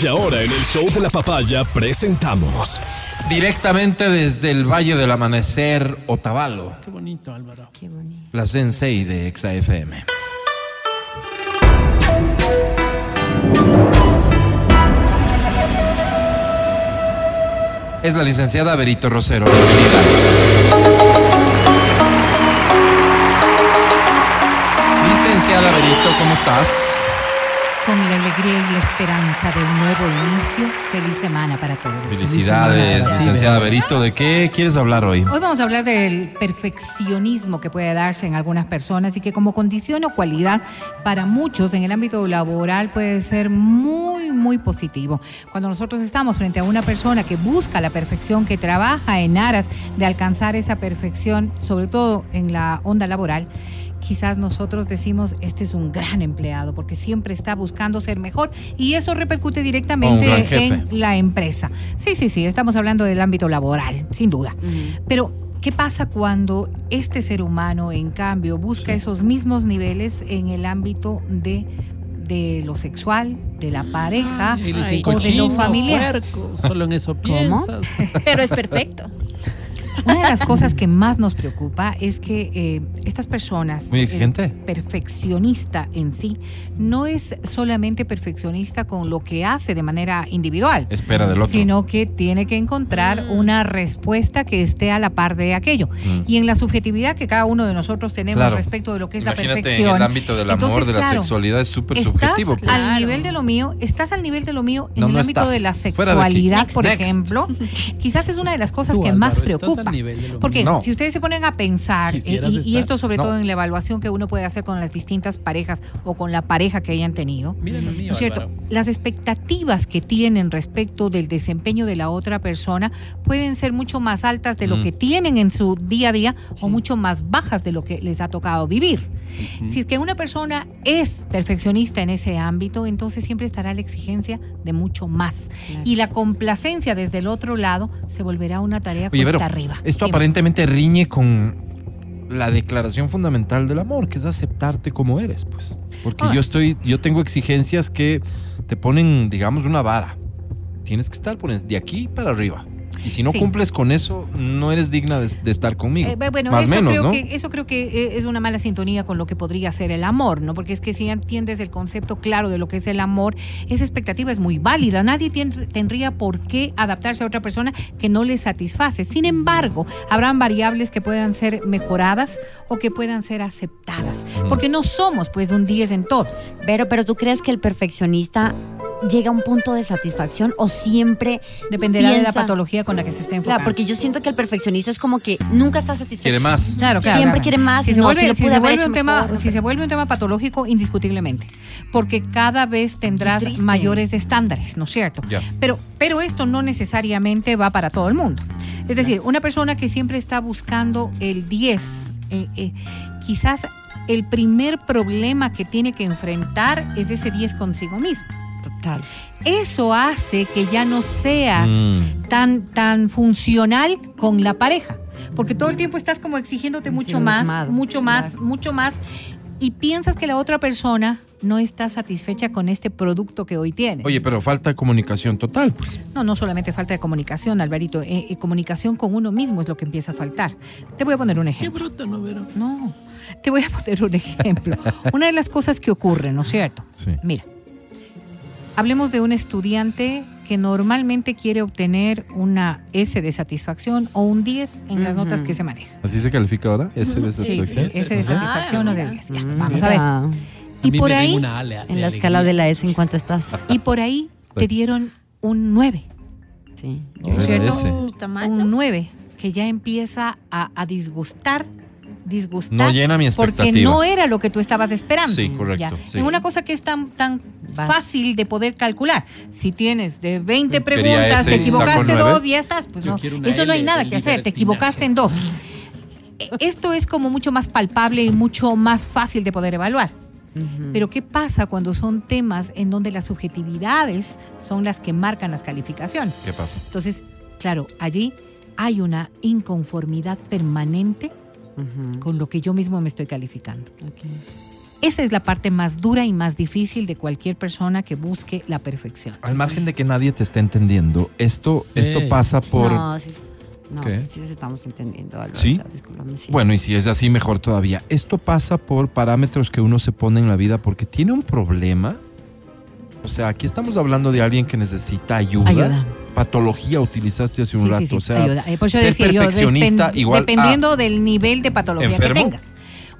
Y ahora en el show de la papaya presentamos Directamente desde el Valle del Amanecer, Otavalo, Qué bonito, Álvaro. Qué bonito. la Sensei de Exa FM. Es la licenciada Berito Rosero. Bienvenida. Licenciada Berito, ¿cómo estás? Con la alegría y la esperanza de un nuevo inicio, feliz semana para todos. Felicidades, licenciada Berito. ¿De qué quieres hablar hoy? Hoy vamos a hablar del perfeccionismo que puede darse en algunas personas y que como condición o cualidad para muchos en el ámbito laboral puede ser muy, muy positivo. Cuando nosotros estamos frente a una persona que busca la perfección, que trabaja en aras de alcanzar esa perfección, sobre todo en la onda laboral, quizás nosotros decimos, este es un gran empleado porque siempre está buscando ser mejor y eso repercute directamente en la empresa. Sí, sí, sí, estamos hablando del ámbito laboral, sin duda. Pero, ¿qué pasa cuando este ser humano, en cambio, busca esos mismos niveles en el ámbito de, de lo sexual, de la pareja Ay, o de lo familiar? puerco, solo en eso piensas. Pero es perfecto. Una de las cosas que más nos preocupa es que eh, estas personas, Muy exigente. el perfeccionista en sí, no es solamente perfeccionista con lo que hace de manera individual, Espera del otro. sino que tiene que encontrar una respuesta que esté a la par de aquello. Mm. Y en la subjetividad que cada uno de nosotros tenemos Claro. respecto de lo que es Imagínate la en perfección. el ámbito del amor, Entonces, de la claro, sexualidad, es súper Estás subjetivo. pues. al Claro. nivel de lo mío, estás al nivel de lo mío en No, el no ámbito estás. de la de sexualidad, Next, por next. ejemplo. Quizás es una de las cosas Tú, que Álvaro, más preocupa. Al nivel de lo Porque. No. si ustedes se ponen a pensar, eh, y, esto sobre No. todo en la evaluación que uno puede hacer con las distintas parejas o con la pareja que hayan tenido, Mira lo mío, ¿no es cierto? Álvaro. Las expectativas que tienen respecto del desempeño de la otra persona pueden ser mucho más altas de lo Mm. que tienen en su día a día o mucho más bajas de lo que les ha tocado vivir. Si es que una persona es perfeccionista en ese ámbito, entonces siempre estará la exigencia de mucho más. Y la complacencia desde el otro lado se volverá una tarea Oye, cuesta arriba. Esto Dime. aparentemente riñe con la declaración fundamental del amor, que es aceptarte como eres, pues. Porque Ah. yo estoy, yo tengo exigencias que te ponen, digamos, una vara. Tienes que estar por de aquí para arriba. Y si no Sí. cumples con eso, no eres digna de, de estar conmigo. Eh, bueno, Más eso, menos, creo ¿no? que, eso creo que eh, es una mala sintonía con lo que podría ser el amor, ¿no? Porque es que si entiendes el concepto claro de lo que es el amor, esa expectativa es muy válida. Nadie tendría por qué adaptarse a otra persona que no le satisface. Sin embargo, habrán variables que puedan ser mejoradas o que puedan ser aceptadas. Porque no somos, pues, un 10 en todo. Pero, pero tú crees que el perfeccionista llega a un punto de satisfacción o siempre Dependerá de la patología con la que se esté enfocando. Claro, porque yo siento que el perfeccionista es como que nunca está satisfecho. Quiere más. Claro, claro. Siempre claro. quiere más, Si se no, vuelve, si si se un tema, mejor, si se vuelve un tema patológico, indiscutiblemente, porque cada vez tendrás mayores estándares, ¿no es cierto? Pero, pero esto no necesariamente va para todo el mundo. Es decir, una persona que siempre está buscando el 10, eh, eh, quizás el primer problema que tiene que enfrentar es ese 10 consigo mismo. Total. Eso hace que ya no seas Mm. tan, tan funcional con la pareja. Porque todo el tiempo estás como exigiéndote mucho más, mucho más, claro. mucho más. Y piensas que la otra persona no está satisfecha con este producto que hoy tiene. Oye, pero falta comunicación total, pues. No, no solamente falta de comunicación, Alvarito. eh, eh, comunicación con uno mismo es lo que empieza a faltar. Te voy a poner un Qué ejemplo. bruto, ¿no, Vero? No, te voy a poner un ejemplo. Una de las cosas que ocurre, ¿no es cierto? Sí. Mira, hablemos de un estudiante que normalmente quiere obtener una S de satisfacción o un 10 en las notas que se manejan. ¿Así se califica ahora? ¿Ese de Sí, sí, satisfacción? S de satisfacción o de 10. Ya, vamos a ver. Ah, Y A por ahí, una En la escala de la S, ¿en cuánto estás? y por ahí te dieron un 9, Sí. ¿Qué era ¿cierto? un ¿no? 9 que ya empieza a, a disgustar, disgustar. No llena mi expectativa. Porque no era lo que tú estabas esperando. Sí, correcto, Ya. sí. Es una cosa que es tan, tan Vas. fácil de poder calcular. Si tienes de 20 Quería preguntas, ese te equivocaste dos y ya estás. Pues Yo no, eso no hay nada que hacer. Te equivocaste en dos. Esto es como mucho más palpable y mucho más fácil de poder evaluar. Pero ¿qué pasa cuando son temas en donde las subjetividades son las que marcan las calificaciones? ¿Qué pasa? Entonces, claro, allí hay una inconformidad permanente Con lo que yo mismo me estoy calificando. Esa es la parte más dura y más difícil de cualquier persona que busque la perfección. Al margen de que nadie te esté entendiendo, esto, esto Eh. pasa por... No, sí, no, ¿Qué? sí estamos entendiendo. ¿Sí? sí. Bueno, y si es así, mejor todavía. Esto pasa por parámetros que uno se pone en la vida porque tiene un problema. O sea, aquí estamos hablando de alguien que necesita ayuda. Ayuda. Patología utilizaste hace un Sí, rato. sí, sí, o sea, ayuda. Eh, Por eso ser decía yo, perfeccionista igual a- dependiendo del nivel de patología ¿Enfermo? que tengas.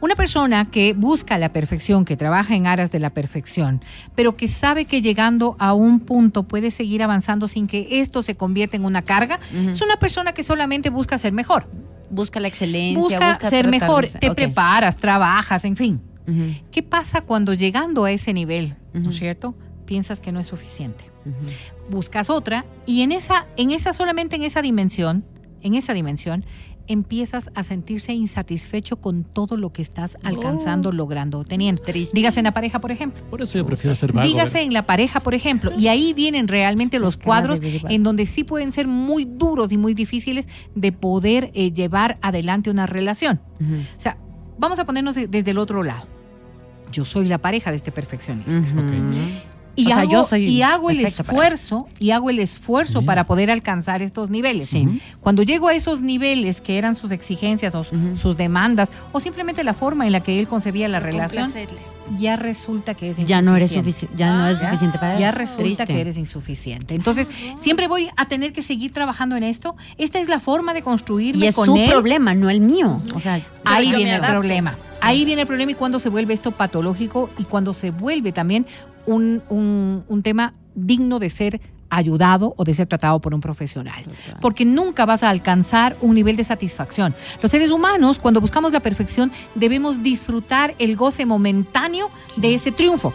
Una persona que busca la perfección, que trabaja en aras de la perfección, pero que sabe que llegando a un punto puede seguir avanzando sin que esto se convierta en una carga, es una persona que solamente busca ser mejor. Busca la excelencia. Busca, ser tratar mejor, de ser- te preparas, trabajas, en fin. ¿Qué pasa cuando llegando a ese nivel, ¿no es cierto? Piensas que no es suficiente. buscas otra y en esa, en esa solamente en esa dimensión, en esa dimensión, empiezas a sentirse insatisfecho con todo lo que estás alcanzando, logrando, teniendo. Triste. Dígase en la pareja, por ejemplo. Por eso yo prefiero ser vago. Dígase en la pareja, por ejemplo. Y ahí vienen realmente los cuadros en donde sí pueden ser muy duros y muy difíciles de poder eh, llevar adelante una relación. O sea, vamos a ponernos de- desde el otro lado. Yo soy la pareja de este perfeccionista. O sea, hago, yo soy y hago el esfuerzo, y hago el esfuerzo para poder alcanzar estos niveles. Sí. Cuando llego a esos niveles que eran sus exigencias o sus demandas, o simplemente la forma en la que él concebía la relación, ya resulta que es insuficiente. Ya no eres suficiente. Ya no eres ¿Ya? suficiente para él. Ya resulta Triste. que eres insuficiente. Entonces, siempre voy a tener que seguir trabajando en esto. Esta es la forma de construirme Y es con su él. problema, no el mío. O sea, Ahí viene el problema. Ahí viene el problema y cuando se vuelve esto patológico y cuando se vuelve también un, un- un tema digno de ser ayudado o de ser tratado por un profesional. Porque nunca vas a alcanzar un nivel de satisfacción. Los seres humanos, cuando buscamos la perfección, debemos disfrutar el goce momentáneo de ese triunfo.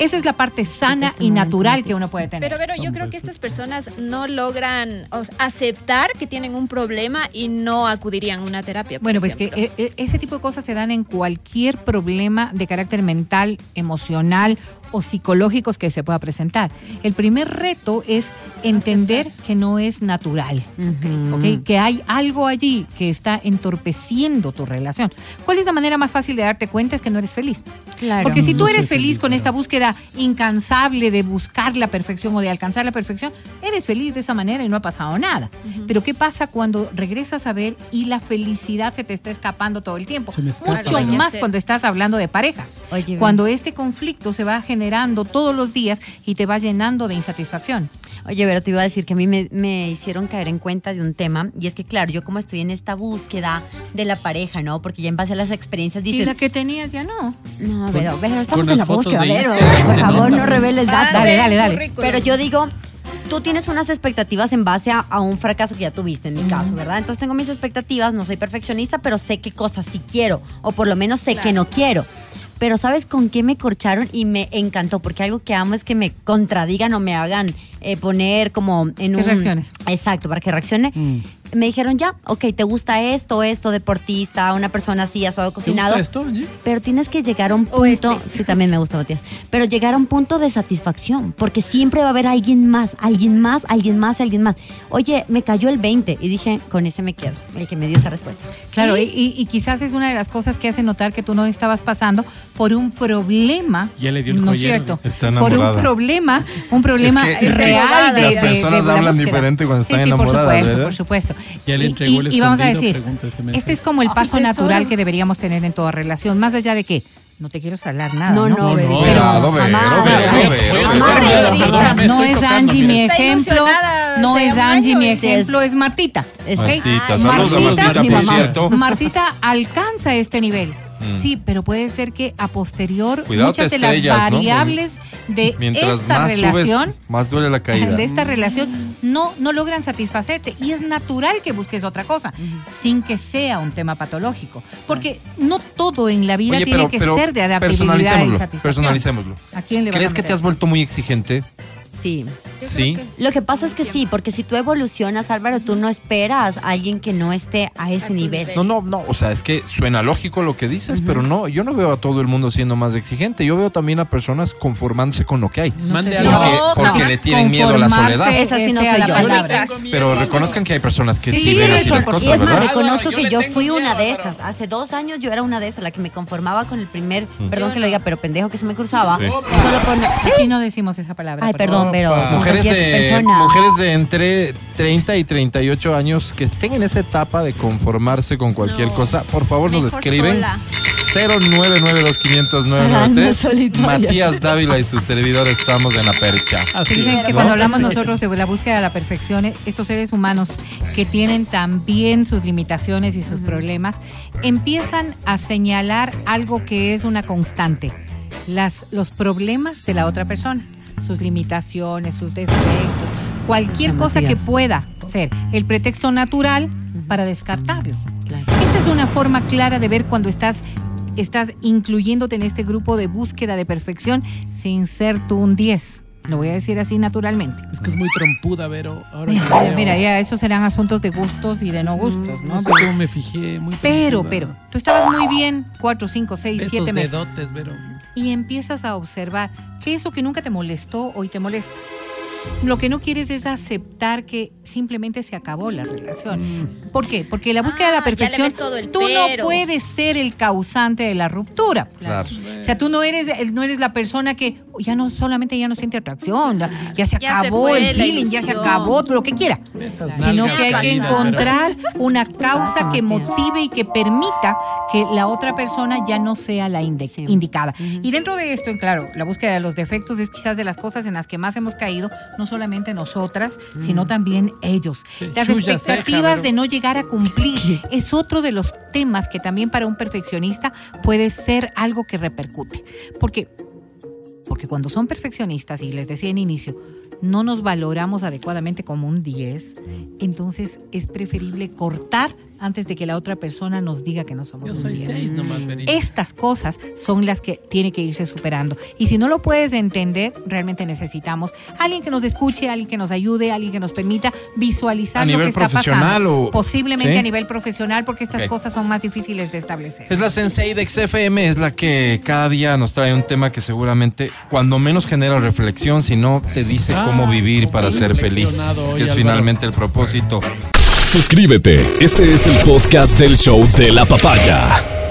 Esa es la parte sana y natural que uno puede tener. Pero, pero yo creo que estas personas no logran o sea, aceptar que tienen un problema y no acudirían a una terapia. Bueno, pues que ejemplo. eh, eh, ese tipo de cosas se dan en cualquier problema de carácter mental, emocional o psicológicos que se pueda presentar. El primer reto es entender que no es natural, Ujú. ¿ok? Que hay algo allí que está entorpeciendo tu relación. ¿Cuál es la manera más fácil de darte cuenta? Es que no eres feliz. pues. Claro. Porque si tú eres feliz feliz, con esta búsqueda incansable de buscar la perfección o de alcanzar la perfección, eres feliz de esa manera y no ha pasado nada. Pero ¿qué pasa cuando regresas a ver y la felicidad se te está escapando todo el tiempo? Se me escapa. Mucho más cuando estás hablando de pareja. Oye. Cuando este conflicto se va generando todos los días y te va llenando de insatisfacción. Oye, pero te iba a decir que a mí me, me hicieron caer en cuenta de un tema y es que, claro, yo como estoy en esta búsqueda de la pareja, ¿no? Porque ya en base a las experiencias Y dices, la que tenías ya no. no, pero, pero estamos en la búsqueda, Instagram por favor, no reveles datos. Dale, dale, dale. Pero yo digo, tú tienes unas expectativas en base a, a un fracaso que ya tuviste, en mi caso, ¿verdad? Entonces tengo mis expectativas, no soy perfeccionista, pero sé qué cosas sí quiero, o por lo menos sé que no quiero. Pero ¿sabes con qué me corcharon? Y me encantó, porque algo que amo es que me contradigan o me hagan eh, poner como en ¿Qué un... reacciones? Exacto, para que reaccione. Me dijeron, ya, ok, te gusta esto, esto, deportista, una persona así, asado ¿Te cocinado. gusta esto? Pero tienes que llegar a un punto, sí, también me gusta Matías, pero llegar a un punto de satisfacción, porque siempre va a haber alguien más, alguien más, alguien más, alguien más. Oye, me cayó el 20 y dije, con ese me quedo, el que me dio esa respuesta. Claro, y, y- y quizás es una de las cosas que hace notar que tú no estabas pasando por un problema. Ya le dio el ¿No joyero, cierto? Está Por un problema, un problema Es que- es que real de, las de- personas de la hablan diferente cuando Sí, están sí, enamoradas, por supuesto, ¿verdad? por supuesto. Ya le Y- entregó y, el y vamos a decir, este este es como el Ay, paso natural que deberíamos tener en toda relación, más allá de que no te quiero salar nada. No, No, pero no es Angie mi ejemplo, no es Angie mi ejemplo, es Martita. Martita, saludos a Martita, Martita, mi por mamá. cierto. Martita alcanza este nivel. Mm. Sí, pero puede ser que a posterior Cuidado, muchas de las variables de Mientras esta más relación subes, más duele la caída. de esta relación no, no logran satisfacerte y es natural que busques otra cosa sin que sea un tema patológico porque no todo en la vida Oye, tiene pero, que pero ser de adaptabilidad y satisfacción. personalicémoslo. ¿A quién le ¿Crees a que te has vuelto muy exigente? Sí, Sí. Lo que pasa es que sí, porque si tú evolucionas, Álvaro, tú no esperas a alguien que no esté a ese nivel. No, no, no, o sea, es que suena lógico lo que dices, pero no, yo no veo a todo el mundo siendo más exigente, yo veo también a personas conformándose con lo que hay. Mande la- Porque, No, porque jamás le tienen miedo a la soledad. Esa sí no soy yo. palabra. Pero reconozcan que hay personas que sí, Sí, ven así las reconozco- cosas, y es más, ¿verdad? reconozco que yo yo fui una de esas. Hace dos años yo era una de esas, la que me conformaba con el primer, Mm. perdón que lo diga, pero pendejo que se me cruzaba. Sí. Solo por... Aquí no decimos esa palabra. Ay, perdón, pero Mujeres de, persona. mujeres de entre 30 y 38 años que estén en esa etapa de conformarse con cualquier No. cosa, por favor nos escriben sola. 0992500993. solitaria. Matías Dávila y sus servidores estamos en la percha. Así Dicen es. que cuando hablamos nosotros de la búsqueda de la perfección, estos seres humanos que tienen también sus limitaciones y sus problemas, empiezan a señalar algo que es una constante, las, los problemas de la otra persona, sus limitaciones, sus defectos, cualquier cosa que pueda ser el pretexto natural para descartarlo. Claro. Esa es una forma clara de ver cuando estás, estás incluyéndote en este grupo de búsqueda de perfección sin ser tú un 10. Lo voy a decir así naturalmente. Es que es muy trompuda, Vero. Ahora Mira, ya esos serán asuntos de gustos y de no gustos, ¿no? No sé Pero, cómo me fijé. Muy pero, trompuda. pero, tú estabas muy bien cuatro, cinco, seis, Esos siete meses. dedotes, Vero. Y empiezas a observar que eso que nunca te molestó hoy te molesta. Lo que no quieres es aceptar que simplemente se acabó la relación. ¿Por qué? Porque la búsqueda de la Ah, perfección, todo el tú no puedes ser el causante de la ruptura. pues. Claro. O sea, tú no eres, no eres la persona que ya no solamente ya no siente atracción, ya, ya se Ya se acabó el la feeling, ya se acabó lo que quiera. Esas Sino que hay que encontrar una causa que motive y que permita que la otra persona ya no sea la Sí. indicada. Y dentro de esto, y claro, la búsqueda de los defectos es quizás de las cosas en las que más hemos caído, no solamente nosotras, sino también ellos. Las expectativas de no llegar a cumplir es otro de los temas que también para un perfeccionista puede ser algo que repercute. Porque porque cuando son perfeccionistas, y les decía en inicio, no nos valoramos adecuadamente como un 10, entonces es preferible cortar antes de que la otra persona nos diga que no somos Yo un soy 10. seis nomás. Estas cosas son las que tiene que irse superando. Y si no lo puedes entender, realmente necesitamos alguien que nos escuche, alguien que nos ayude, alguien que nos permita visualizar ¿A lo nivel que está profesional pasando. o- Posiblemente sí? a nivel profesional, porque estas cosas son más difíciles de establecer. Es la Sensei de XFM, es la que cada día nos trae un tema que seguramente cuando menos genera reflexión, sino te dice Ah, cómo vivir para sí, ser feliz, que es Álvaro. finalmente el propósito. Suscríbete. Este es el podcast del show de la papaya.